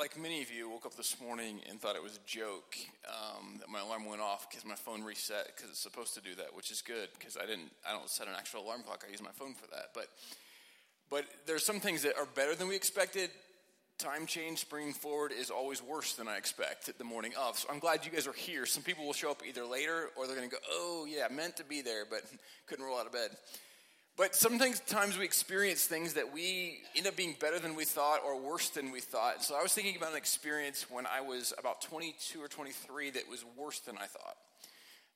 like many of you, woke up this morning and thought it was a joke um, that my alarm went off because my phone reset because it's supposed to do that, which is good because I didn't. I don't set an actual alarm clock. I use my phone for that. But but there's some things that are better than we expected. Time change, springing forward, is always worse than I expect the morning of. So I'm glad you guys are here. Some people will show up either later or they're going to go, "Oh yeah, meant to be there, but couldn't roll out of bed." But sometimes we experience things that we end up being better than we thought or worse than we thought. So I was thinking about an experience when I was about 22 or 23 that was worse than I thought.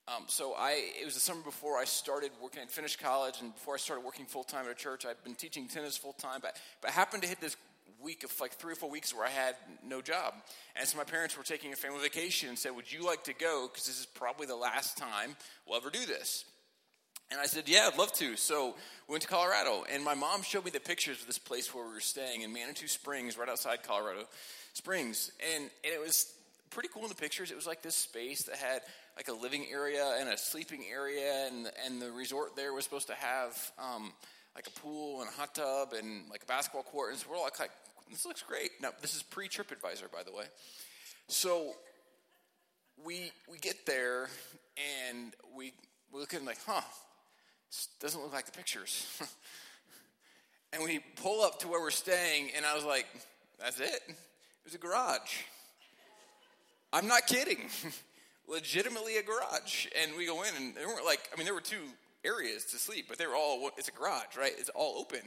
Um, so I, it was the summer before I started working. I finished college, and before I started working full time at a church, I'd been teaching tennis full time. But, but I happened to hit this week of like three or four weeks where I had no job, and so my parents were taking a family vacation and said, "Would you like to go? Because this is probably the last time we'll ever do this." And I said, Yeah, I'd love to. So we went to Colorado, and my mom showed me the pictures of this place where we were staying in Manitou Springs, right outside Colorado Springs. And, and it was pretty cool in the pictures. It was like this space that had like a living area and a sleeping area, and, and the resort there was supposed to have um, like a pool and a hot tub and like a basketball court. And so we're all like, this looks great. Now, this is pre TripAdvisor, by the way. So we, we get there, and we, we look at it like, huh, doesn't look like the pictures. and we pull up to where we're staying, and I was like, that's it? It was a garage. I'm not kidding. Legitimately a garage. And we go in, and there weren't like, I mean, there were two areas to sleep, but they were all, it's a garage, right? It's all open.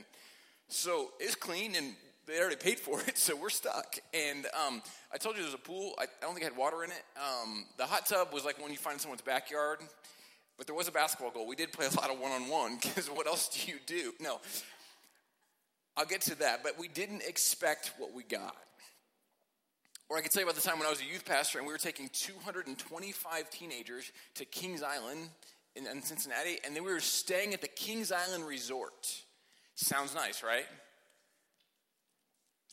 So it's clean, and they already paid for it, so we're stuck. And um, I told you there was a pool. I, I, don't think it had water in it. Um, the hot tub was like when you find someone's backyard. But there was a basketball goal. We did play a lot of one on one because what else do you do? No. I'll get to that, but we didn't expect what we got. Or I can tell you about the time when I was a youth pastor and we were taking 225 teenagers to Kings Island in, in Cincinnati, and then we were staying at the Kings Island Resort. Sounds nice, right?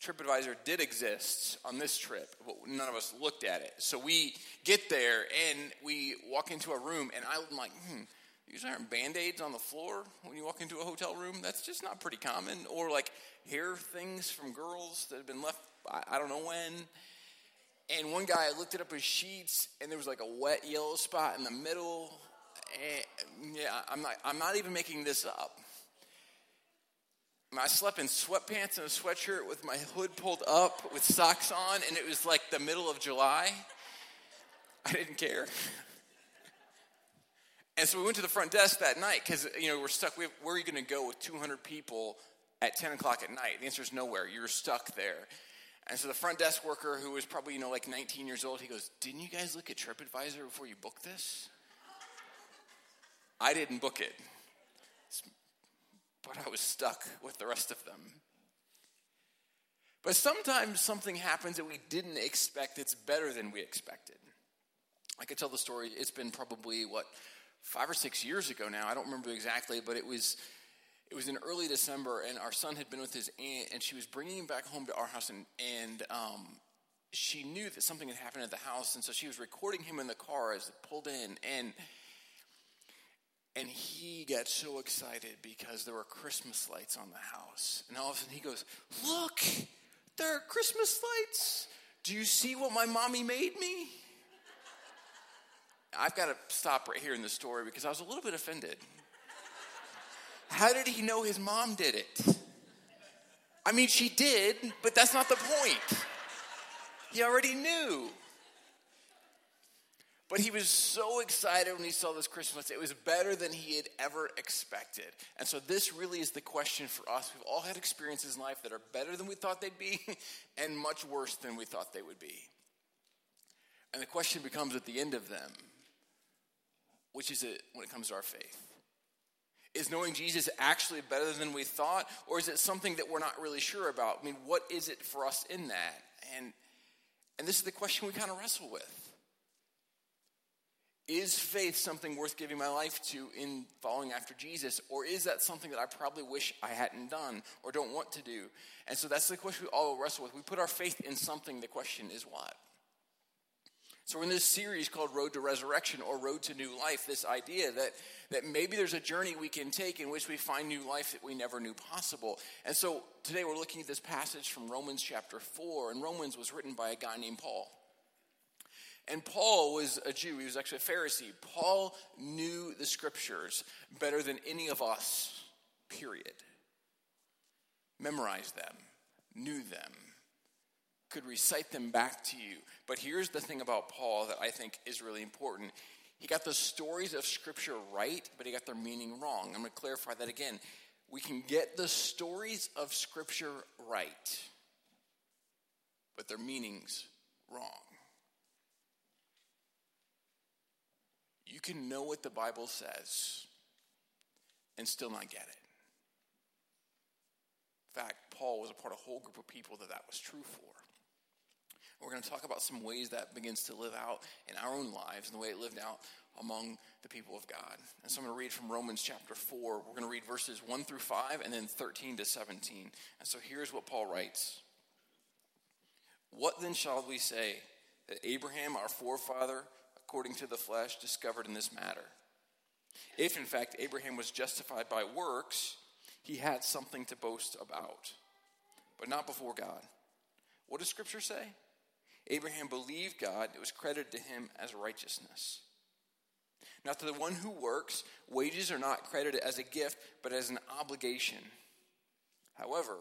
TripAdvisor did exist on this trip, but none of us looked at it. So we get there and we walk into a room, and I'm like, hmm, these aren't band aids on the floor when you walk into a hotel room. That's just not pretty common. Or like hair things from girls that have been left, I, I don't know when. And one guy looked it up his sheets, and there was like a wet yellow spot in the middle. And yeah, I'm not, I'm not even making this up. I slept in sweatpants and a sweatshirt with my hood pulled up with socks on, and it was like the middle of July. I didn't care. And so we went to the front desk that night because, you know, we're stuck. We have, where are you going to go with 200 people at 10 o'clock at night? The answer is nowhere. You're stuck there. And so the front desk worker, who was probably, you know, like 19 years old, he goes, Didn't you guys look at TripAdvisor before you booked this? I didn't book it but I was stuck with the rest of them. But sometimes something happens that we didn't expect, it's better than we expected. I could tell the story, it's been probably, what, five or six years ago now. I don't remember exactly, but it was. It was in early December, and our son had been with his aunt, and she was bringing him back home to our house, and, and um, she knew that something had happened at the house, and so she was recording him in the car as it pulled in, and and he got so excited because there were Christmas lights on the house. And all of a sudden he goes, Look, there are Christmas lights. Do you see what my mommy made me? I've got to stop right here in the story because I was a little bit offended. How did he know his mom did it? I mean, she did, but that's not the point. He already knew. But he was so excited when he saw this Christmas. It was better than he had ever expected. And so, this really is the question for us. We've all had experiences in life that are better than we thought they'd be and much worse than we thought they would be. And the question becomes at the end of them which is it when it comes to our faith? Is knowing Jesus actually better than we thought, or is it something that we're not really sure about? I mean, what is it for us in that? And, and this is the question we kind of wrestle with. Is faith something worth giving my life to in following after Jesus? Or is that something that I probably wish I hadn't done or don't want to do? And so that's the question we all wrestle with. We put our faith in something, the question is what? So, we're in this series called Road to Resurrection or Road to New Life, this idea that, that maybe there's a journey we can take in which we find new life that we never knew possible. And so, today we're looking at this passage from Romans chapter 4, and Romans was written by a guy named Paul. And Paul was a Jew, he was actually a Pharisee. Paul knew the scriptures better than any of us, period. Memorized them, knew them could recite them back to you. But here's the thing about Paul that I think is really important. He got the stories of Scripture right, but he got their meaning wrong. I'm going to clarify that again. We can get the stories of Scripture right, but their meanings wrong. You can know what the Bible says and still not get it. In fact, Paul was a part of a whole group of people that that was true for. We're going to talk about some ways that begins to live out in our own lives and the way it lived out among the people of God. And so I'm going to read from Romans chapter 4. We're going to read verses 1 through 5 and then 13 to 17. And so here's what Paul writes What then shall we say that Abraham, our forefather, according to the flesh, discovered in this matter? If in fact Abraham was justified by works, he had something to boast about, but not before God. What does Scripture say? Abraham believed God, it was credited to him as righteousness. Now, to the one who works, wages are not credited as a gift, but as an obligation. However,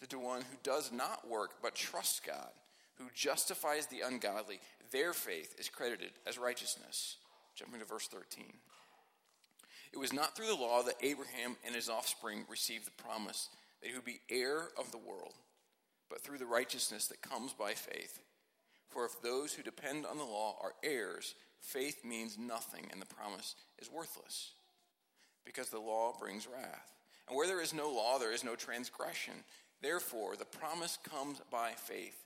to the one who does not work, but trusts God, who justifies the ungodly, their faith is credited as righteousness. Jumping to verse 13. It was not through the law that Abraham and his offspring received the promise that he would be heir of the world, but through the righteousness that comes by faith. For if those who depend on the law are heirs, faith means nothing and the promise is worthless, because the law brings wrath. And where there is no law, there is no transgression. Therefore, the promise comes by faith,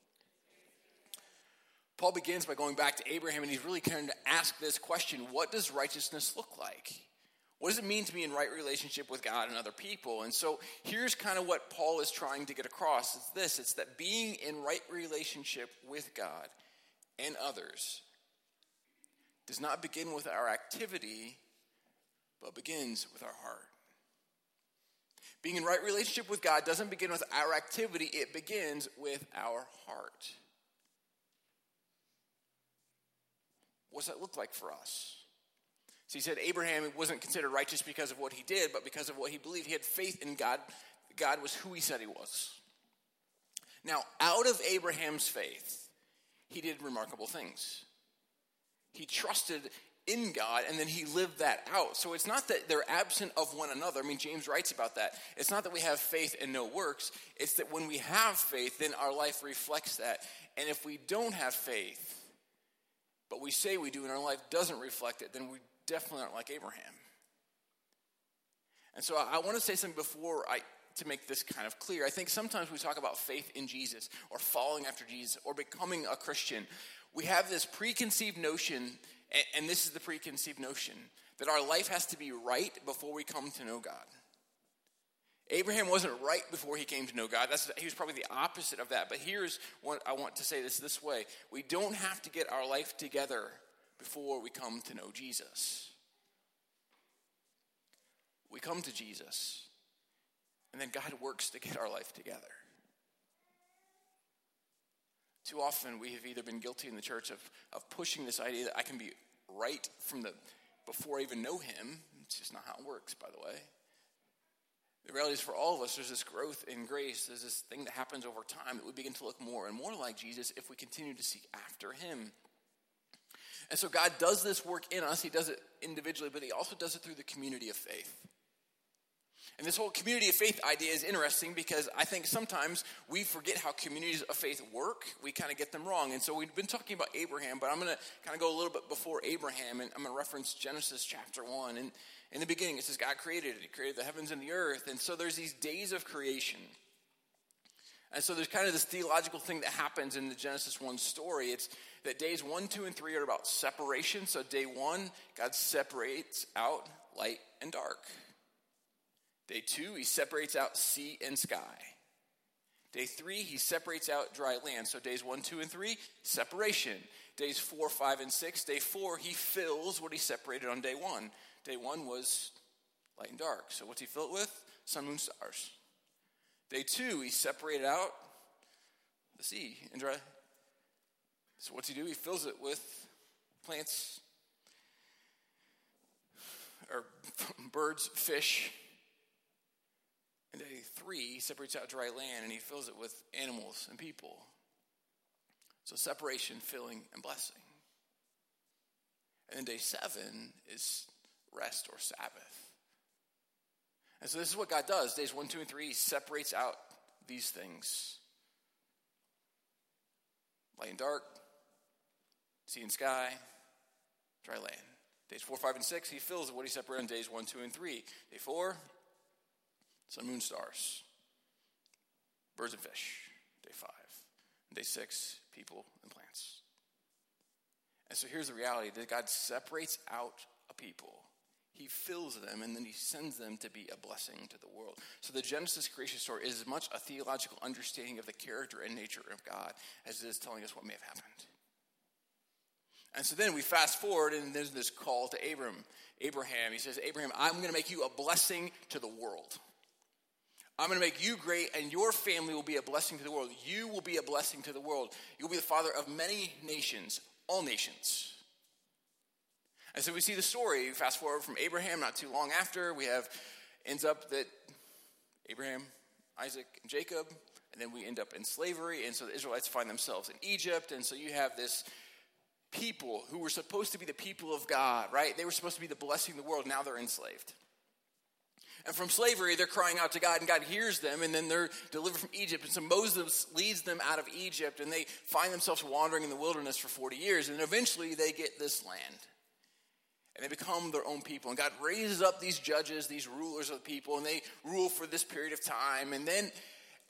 Paul begins by going back to Abraham, and he's really of to ask this question What does righteousness look like? What does it mean to be in right relationship with God and other people? And so here's kind of what Paul is trying to get across. It's this it's that being in right relationship with God and others does not begin with our activity, but begins with our heart. Being in right relationship with God doesn't begin with our activity, it begins with our heart. What does that look like for us? So he said Abraham wasn't considered righteous because of what he did, but because of what he believed. He had faith in God. God was who he said he was. Now, out of Abraham's faith, he did remarkable things. He trusted in God and then he lived that out. So it's not that they're absent of one another. I mean, James writes about that. It's not that we have faith and no works, it's that when we have faith, then our life reflects that. And if we don't have faith, but we say we do and our life doesn't reflect it, then we definitely aren't like Abraham. And so I, I want to say something before I to make this kind of clear. I think sometimes we talk about faith in Jesus or following after Jesus or becoming a Christian. We have this preconceived notion, and this is the preconceived notion, that our life has to be right before we come to know God. Abraham wasn't right before he came to know God. That's, he was probably the opposite of that. But here's what I want to say this this way we don't have to get our life together before we come to know Jesus. We come to Jesus and then God works to get our life together. Too often we have either been guilty in the church of, of pushing this idea that I can be right from the before I even know him. It's just not how it works, by the way. The reality is for all of us, there's this growth in grace. There's this thing that happens over time that we begin to look more and more like Jesus if we continue to seek after him. And so God does this work in us. He does it individually, but he also does it through the community of faith. And this whole community of faith idea is interesting because I think sometimes we forget how communities of faith work. We kind of get them wrong. And so we've been talking about Abraham, but I'm going to kind of go a little bit before Abraham, and I'm going to reference Genesis chapter 1. And in the beginning, it says God created it, He created the heavens and the earth. And so there's these days of creation. And so there's kind of this theological thing that happens in the Genesis 1 story. It's that days 1, 2, and 3 are about separation. So day 1, God separates out light and dark. Day two, he separates out sea and sky. Day three, he separates out dry land. So days one, two, and three, separation. Days four, five, and six. Day four, he fills what he separated on day one. Day one was light and dark. So what's he fill it with? Sun, moon, stars. Day two, he separated out the sea and dry. So what's he do? He fills it with plants or birds, fish, and day three, he separates out dry land and he fills it with animals and people. So separation, filling, and blessing. And then day seven is rest or Sabbath. And so this is what God does. Days one, two, and three, separates out these things light and dark, sea and sky, dry land. Days four, five, and six, he fills what he separated on days one, two, and three. Day four, sun, moon, stars, birds and fish, day five. And day six, people and plants. And so here's the reality that God separates out a people. He fills them and then he sends them to be a blessing to the world. So the Genesis creation story is as much a theological understanding of the character and nature of God as it is telling us what may have happened. And so then we fast forward, and there's this call to Abram, Abraham. He says, Abraham, I'm going to make you a blessing to the world. I'm going to make you great, and your family will be a blessing to the world. You will be a blessing to the world. You'll be the father of many nations, all nations. And so we see the story. Fast forward from Abraham, not too long after, we have ends up that Abraham, Isaac, and Jacob, and then we end up in slavery. And so the Israelites find themselves in Egypt. And so you have this people who were supposed to be the people of God, right? They were supposed to be the blessing of the world. Now they're enslaved. And from slavery, they're crying out to God, and God hears them, and then they're delivered from Egypt. And so Moses leads them out of Egypt, and they find themselves wandering in the wilderness for 40 years. And eventually, they get this land. And they become their own people. And God raises up these judges, these rulers of the people, and they rule for this period of time. And then,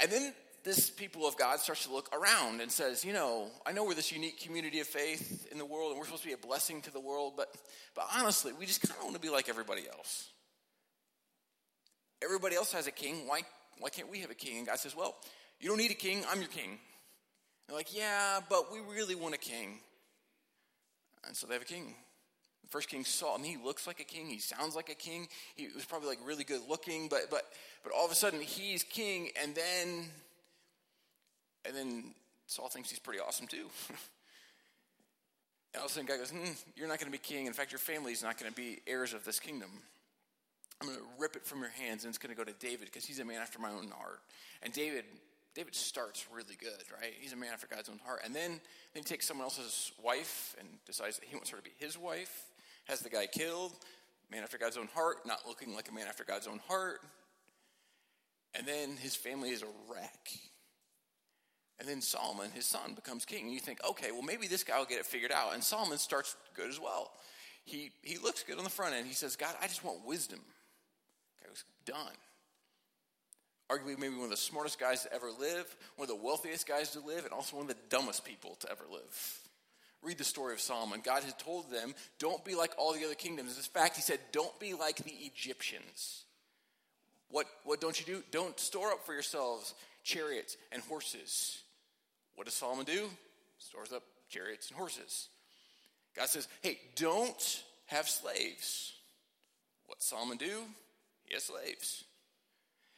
and then this people of God starts to look around and says, you know, I know we're this unique community of faith in the world, and we're supposed to be a blessing to the world, but, but honestly, we just kind of want to be like everybody else. Everybody else has a king. Why, why can't we have a king? And God says, Well, you don't need a king. I'm your king. They're like, Yeah, but we really want a king. And so they have a king. First king Saul, and he looks like a king. He sounds like a king. He was probably like really good looking, but but but all of a sudden he's king, and then and then Saul thinks he's pretty awesome too. and all of a sudden, God goes, mm, "You're not going to be king. In fact, your family's not going to be heirs of this kingdom." I'm going to rip it from your hands and it's going to go to David because he's a man after my own heart. And David, David starts really good, right? He's a man after God's own heart. And then, then he takes someone else's wife and decides that he wants her to be his wife, has the guy killed, man after God's own heart, not looking like a man after God's own heart. And then his family is a wreck. And then Solomon, his son, becomes king. And you think, okay, well, maybe this guy will get it figured out. And Solomon starts good as well. He, he looks good on the front end. He says, God, I just want wisdom Okay, was done. Arguably, maybe one of the smartest guys to ever live, one of the wealthiest guys to live, and also one of the dumbest people to ever live. Read the story of Solomon. God had told them, don't be like all the other kingdoms. In fact, he said, don't be like the Egyptians. What, what don't you do? Don't store up for yourselves chariots and horses. What does Solomon do? Stores up chariots and horses. God says, hey, don't have slaves. What Solomon do? He has slaves.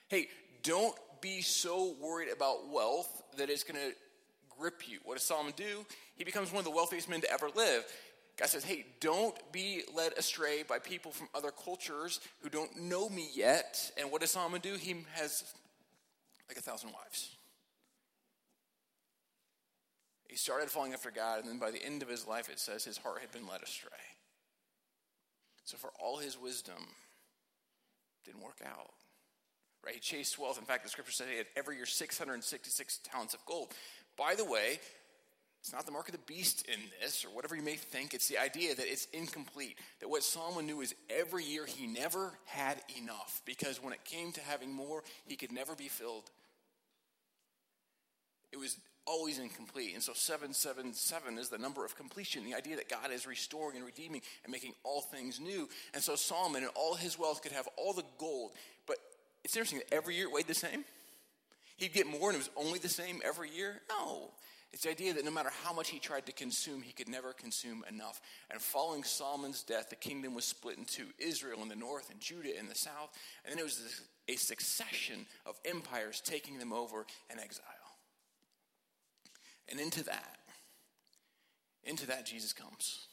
Hey, don't be so worried about wealth that it's going to grip you. What does Solomon do? He becomes one of the wealthiest men to ever live. God says, hey, don't be led astray by people from other cultures who don't know me yet. And what does Solomon do? He has like a thousand wives. He started falling after God, and then by the end of his life, it says his heart had been led astray. So, for all his wisdom, didn't work out. right? He chased wealth. In fact, the scripture said he had every year 666 talents of gold. By the way, it's not the mark of the beast in this, or whatever you may think. It's the idea that it's incomplete. That what Solomon knew is every year he never had enough, because when it came to having more, he could never be filled. It was always incomplete. And so 777 is the number of completion, the idea that God is restoring and redeeming and making all things new. And so Solomon and all his wealth could have all the gold. But it's interesting that every year it weighed the same. He'd get more and it was only the same every year? No. It's the idea that no matter how much he tried to consume, he could never consume enough. And following Solomon's death, the kingdom was split into Israel in the north and Judah in the south. And then it was a succession of empires taking them over in exile. And into that, into that, Jesus comes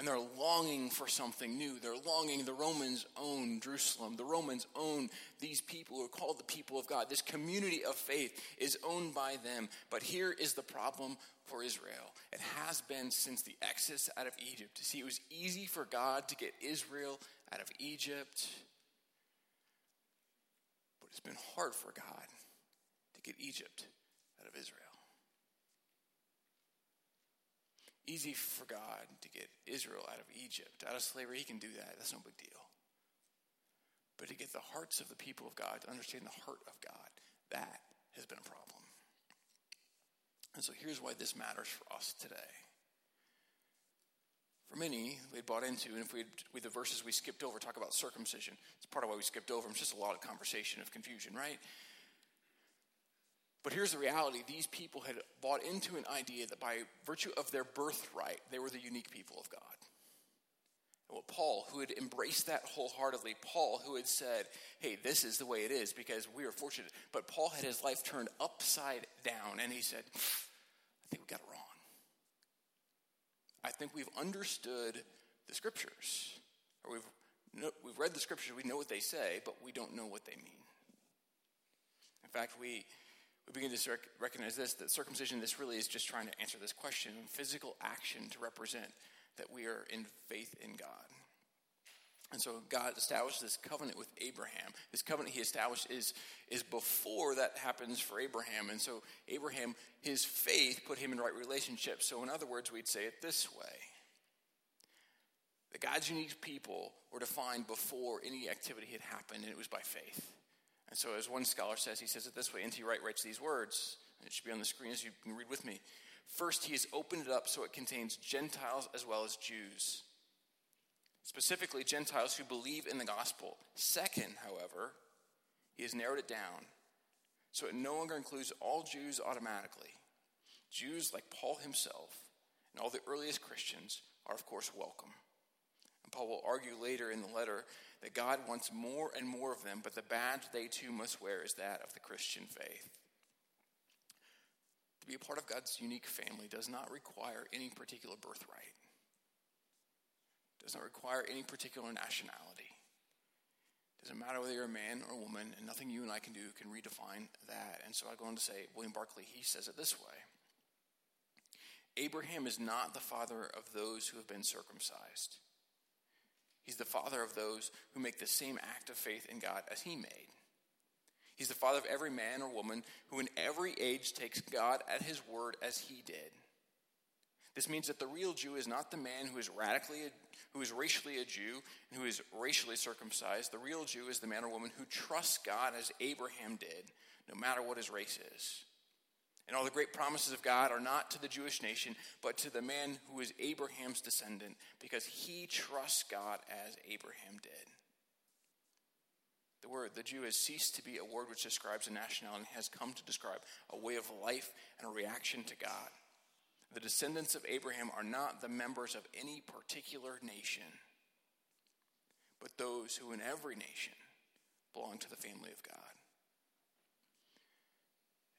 and they're longing for something new. They're longing, the Romans own Jerusalem. The Romans own these people who are called the people of God. This community of faith is owned by them. But here is the problem for Israel it has been since the exodus out of Egypt. See, it was easy for God to get Israel out of Egypt, but it's been hard for God to get Egypt out of Israel. Easy for God to get Israel out of Egypt, out of slavery. He can do that. That's no big deal. But to get the hearts of the people of God, to understand the heart of God, that has been a problem. And so here's why this matters for us today. For many, we bought into, and if we with the verses we skipped over talk about circumcision, it's part of why we skipped over them. It's just a lot of conversation of confusion, right? But here's the reality these people had bought into an idea that by virtue of their birthright, they were the unique people of God. And what Paul, who had embraced that wholeheartedly, Paul, who had said, hey, this is the way it is because we are fortunate, but Paul had his life turned upside down and he said, I think we got it wrong. I think we've understood the scriptures, or we've, we've read the scriptures, we know what they say, but we don't know what they mean. In fact, we we begin to recognize this that circumcision, this really is just trying to answer this question physical action to represent that we are in faith in God. And so God established this covenant with Abraham. This covenant he established is, is before that happens for Abraham. And so Abraham, his faith put him in right relationship. So, in other words, we'd say it this way that God's unique people were defined before any activity had happened, and it was by faith. And so, as one scholar says, he says it this way N.T. Wright writes these words, it should be on the screen as you can read with me. First, he has opened it up so it contains Gentiles as well as Jews, specifically Gentiles who believe in the gospel. Second, however, he has narrowed it down so it no longer includes all Jews automatically. Jews, like Paul himself and all the earliest Christians, are, of course, welcome. And Paul will argue later in the letter that God wants more and more of them, but the badge they too must wear is that of the Christian faith. To be a part of God's unique family does not require any particular birthright, does not require any particular nationality. Doesn't matter whether you're a man or a woman, and nothing you and I can do can redefine that. And so I go on to say, William Barclay, he says it this way Abraham is not the father of those who have been circumcised. He's the father of those who make the same act of faith in God as he made. He's the father of every man or woman who, in every age, takes God at his word as he did. This means that the real Jew is not the man who is radically, who is racially a Jew and who is racially circumcised. The real Jew is the man or woman who trusts God as Abraham did, no matter what his race is. And all the great promises of God are not to the Jewish nation, but to the man who is Abraham's descendant, because he trusts God as Abraham did. The word, the Jew, has ceased to be a word which describes a nationality and has come to describe a way of life and a reaction to God. The descendants of Abraham are not the members of any particular nation, but those who in every nation belong to the family of God.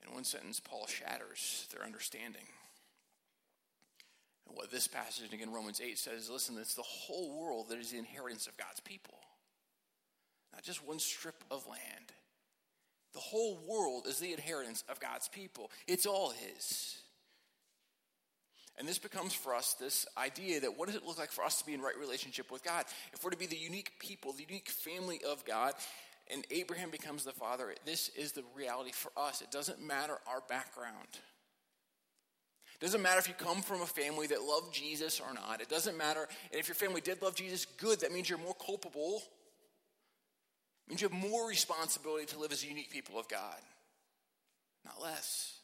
In one sentence, Paul shatters their understanding. And what this passage, again, Romans 8 says listen, it's the whole world that is the inheritance of God's people, not just one strip of land. The whole world is the inheritance of God's people, it's all His. And this becomes for us this idea that what does it look like for us to be in right relationship with God? If we're to be the unique people, the unique family of God, and Abraham becomes the father, this is the reality for us. It doesn't matter our background. It doesn't matter if you come from a family that loved Jesus or not. It doesn't matter. And if your family did love Jesus, good. That means you're more culpable. It means you have more responsibility to live as a unique people of God, not less.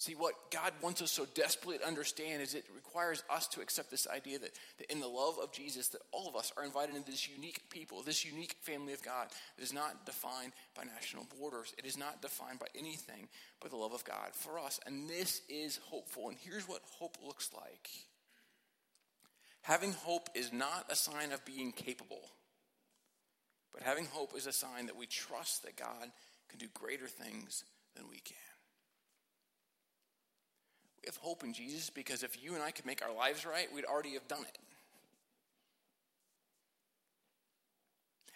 See, what God wants us so desperately to understand is it requires us to accept this idea that, that in the love of Jesus, that all of us are invited into this unique people, this unique family of God that is not defined by national borders. It is not defined by anything but the love of God for us. And this is hopeful. And here's what hope looks like having hope is not a sign of being capable, but having hope is a sign that we trust that God can do greater things than we can. Have hope in Jesus because if you and I could make our lives right, we'd already have done it.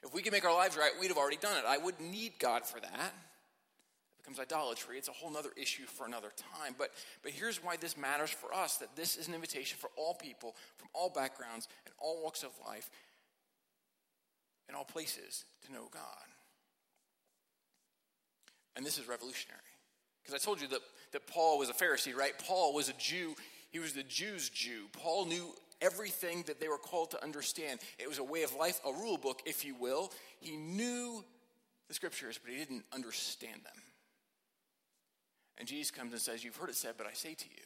If we could make our lives right, we'd have already done it. I wouldn't need God for that. It becomes idolatry. It's a whole other issue for another time. But, but here's why this matters for us that this is an invitation for all people from all backgrounds and all walks of life in all places to know God. And this is revolutionary. Because I told you that, that Paul was a Pharisee, right? Paul was a Jew. He was the Jews' Jew. Paul knew everything that they were called to understand. It was a way of life, a rule book, if you will. He knew the scriptures, but he didn't understand them. And Jesus comes and says, You've heard it said, but I say to you.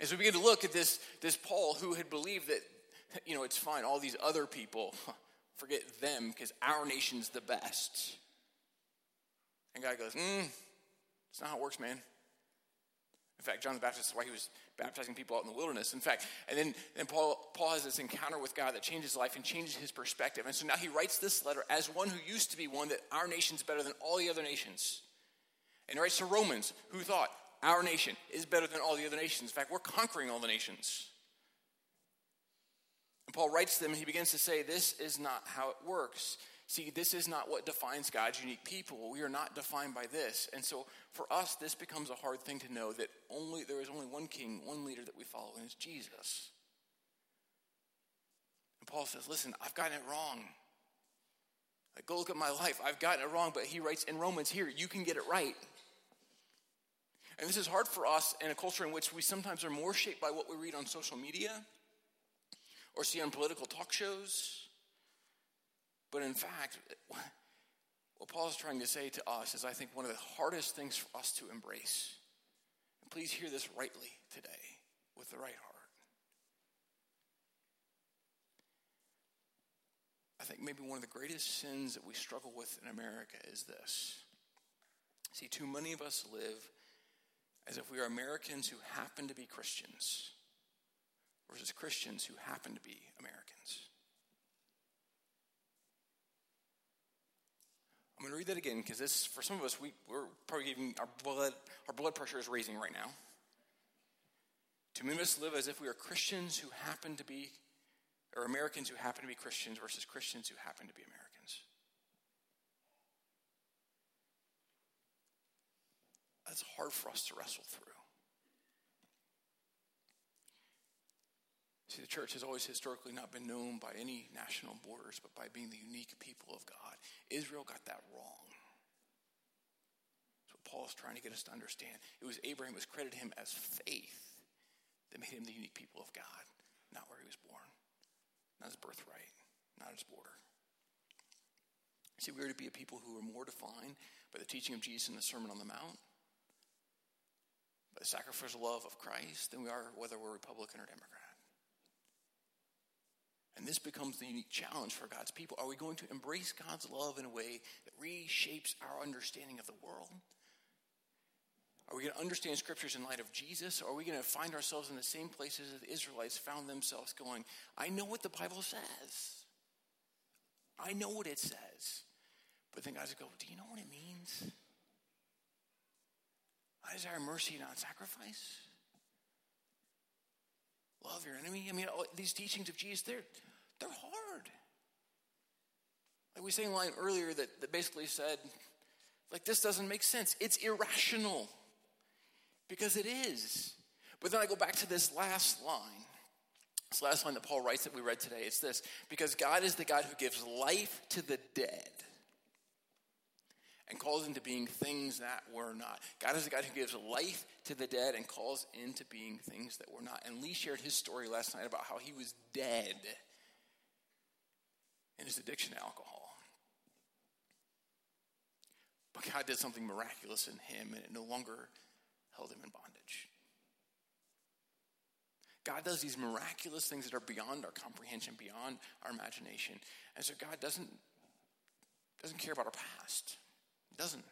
As we begin to look at this, this Paul who had believed that, you know, it's fine, all these other people, forget them because our nation's the best. And God goes, mm, it's not how it works, man. In fact, John the Baptist is why he was baptizing people out in the wilderness. In fact, and then, then Paul, Paul has this encounter with God that changes his life and changes his perspective. And so now he writes this letter as one who used to be one that our nation's better than all the other nations. And he writes to Romans who thought our nation is better than all the other nations. In fact, we're conquering all the nations. And Paul writes them and he begins to say, This is not how it works. See, this is not what defines God's unique people. We are not defined by this. And so for us, this becomes a hard thing to know that only there is only one king, one leader that we follow, and it's Jesus. And Paul says, Listen, I've gotten it wrong. Like, go look at my life. I've gotten it wrong, but he writes in Romans here, you can get it right. And this is hard for us in a culture in which we sometimes are more shaped by what we read on social media or see on political talk shows but in fact, what Paul is trying to say to us is, I think, one of the hardest things for us to embrace. And please hear this rightly today with the right heart. I think maybe one of the greatest sins that we struggle with in America is this. See, too many of us live as if we are Americans who happen to be Christians versus Christians who happen to be Americans. I'm going to read that again because this, for some of us, we, we're probably even, our blood, our blood pressure is raising right now. Too many of us live as if we are Christians who happen to be, or Americans who happen to be Christians versus Christians who happen to be Americans. That's hard for us to wrestle through. See, the church has always historically not been known by any national borders, but by being the unique people of God. Israel got that wrong. That's what Paul is trying to get us to understand. It was Abraham was credited him as faith that made him the unique people of God, not where he was born, not his birthright, not his border. See, we are to be a people who are more defined by the teaching of Jesus in the Sermon on the Mount, by the sacrificial love of Christ, than we are whether we're Republican or Democrat. And this becomes the unique challenge for God's people. Are we going to embrace God's love in a way that reshapes our understanding of the world? Are we going to understand scriptures in light of Jesus? Or are we going to find ourselves in the same places that the Israelites found themselves going, I know what the Bible says. I know what it says. But then God's go, Do you know what it means? I desire mercy, not sacrifice love your enemy. I mean, these teachings of Jesus, they're, they're hard. Like we sang a line earlier that, that basically said, like, this doesn't make sense. It's irrational. Because it is. But then I go back to this last line This last line that Paul writes that we read today, it's this because God is the God who gives life to the dead and calls into being things that were not. God is the God who gives life to the dead and calls into being things that were not. And Lee shared his story last night about how he was dead in his addiction to alcohol. But God did something miraculous in him, and it no longer held him in bondage. God does these miraculous things that are beyond our comprehension, beyond our imagination. And so God doesn't, doesn't care about our past. Doesn't.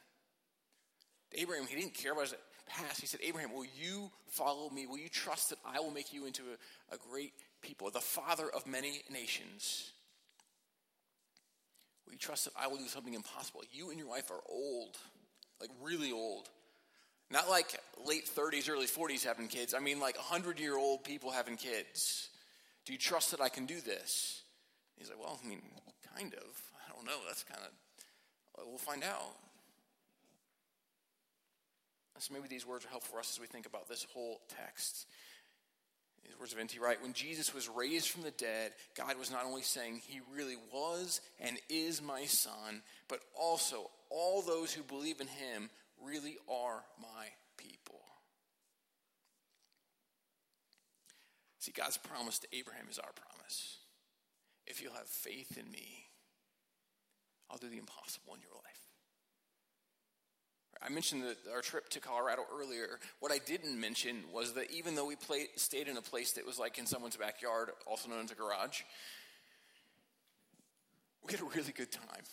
Abraham, he didn't care about his past. He said, Abraham, will you follow me? Will you trust that I will make you into a, a great people, the father of many nations? Will you trust that I will do something impossible? You and your wife are old, like really old. Not like late 30s, early 40s having kids. I mean, like 100 year old people having kids. Do you trust that I can do this? He's like, Well, I mean, kind of. I don't know. That's kind of, we'll find out. So maybe these words are helpful for us as we think about this whole text. These words of N.T. Wright when Jesus was raised from the dead, God was not only saying, He really was and is my son, but also all those who believe in Him really are my people. See, God's promise to Abraham is our promise. If you'll have faith in me, I'll do the impossible in your life. I mentioned the, our trip to Colorado earlier. What I didn't mention was that even though we play, stayed in a place that was like in someone's backyard, also known as a garage, we had a really good time.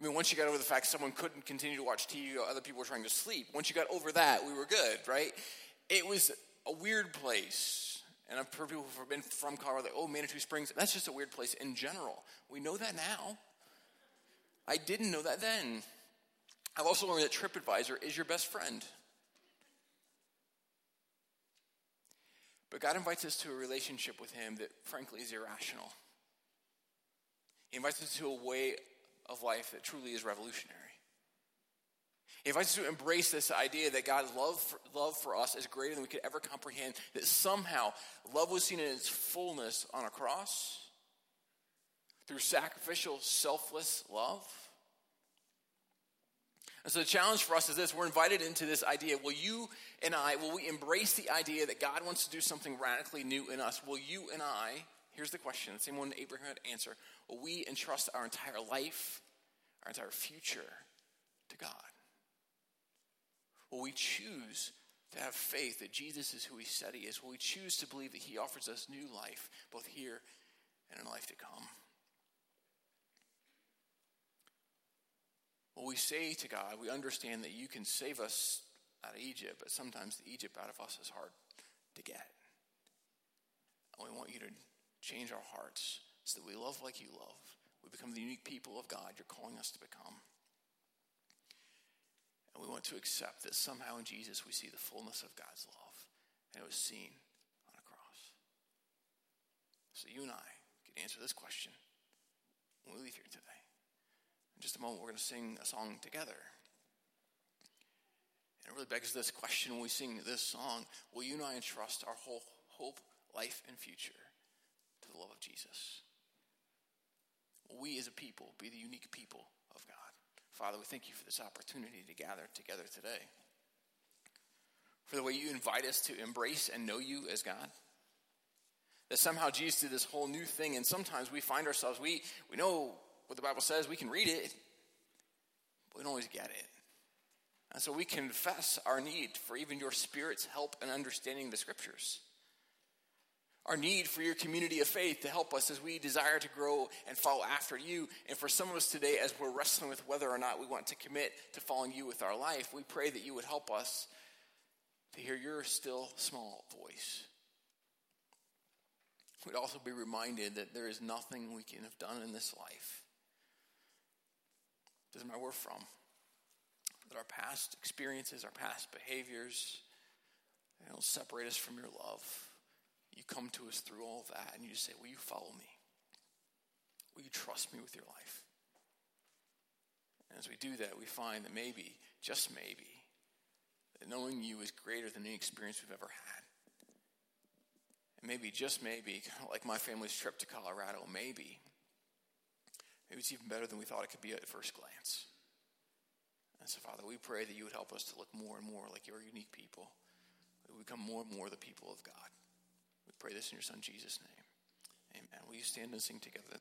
I mean, once you got over the fact someone couldn't continue to watch TV, other people were trying to sleep. Once you got over that, we were good, right? It was a weird place. And I've heard people who've been from Colorado, like, oh, Manitou Springs, that's just a weird place in general. We know that now. I didn't know that then. I've also learned that TripAdvisor is your best friend. But God invites us to a relationship with Him that, frankly, is irrational. He invites us to a way of life that truly is revolutionary. He invites us to embrace this idea that God's love for, love for us is greater than we could ever comprehend, that somehow love was seen in its fullness on a cross through sacrificial, selfless love. And so the challenge for us is this we're invited into this idea. Will you and I, will we embrace the idea that God wants to do something radically new in us? Will you and I, here's the question, the same one Abraham had to answer, will we entrust our entire life, our entire future to God? Will we choose to have faith that Jesus is who he said he is? Will we choose to believe that he offers us new life, both here and in life to come? Well, we say to God, we understand that you can save us out of Egypt, but sometimes the Egypt out of us is hard to get. And we want you to change our hearts so that we love like you love. We become the unique people of God you're calling us to become. And we want to accept that somehow in Jesus we see the fullness of God's love. And it was seen on a cross. So you and I can answer this question when we leave here today. In just a moment, we're going to sing a song together. And it really begs this question when we sing this song Will you and I entrust our whole hope, life, and future to the love of Jesus? Will we as a people be the unique people of God? Father, we thank you for this opportunity to gather together today. For the way you invite us to embrace and know you as God. That somehow Jesus did this whole new thing, and sometimes we find ourselves, we, we know what the Bible says, we can read it, but we don't always get it. And so we confess our need for even your Spirit's help in understanding the Scriptures. Our need for your community of faith to help us as we desire to grow and follow after you. And for some of us today, as we're wrestling with whether or not we want to commit to following you with our life, we pray that you would help us to hear your still small voice. We'd also be reminded that there is nothing we can have done in this life doesn't matter where we're from, that our past experiences, our past behaviors, they don't separate us from your love. You come to us through all that and you say, Will you follow me? Will you trust me with your life? And as we do that, we find that maybe, just maybe, that knowing you is greater than any experience we've ever had. And maybe, just maybe, like my family's trip to Colorado, maybe, maybe it's even better than we thought it could be at first glance. And so, Father, we pray that you would help us to look more and more like your unique people. We become more and more the people of God. We pray this in your Son, Jesus' name. Amen. Will you stand and sing together?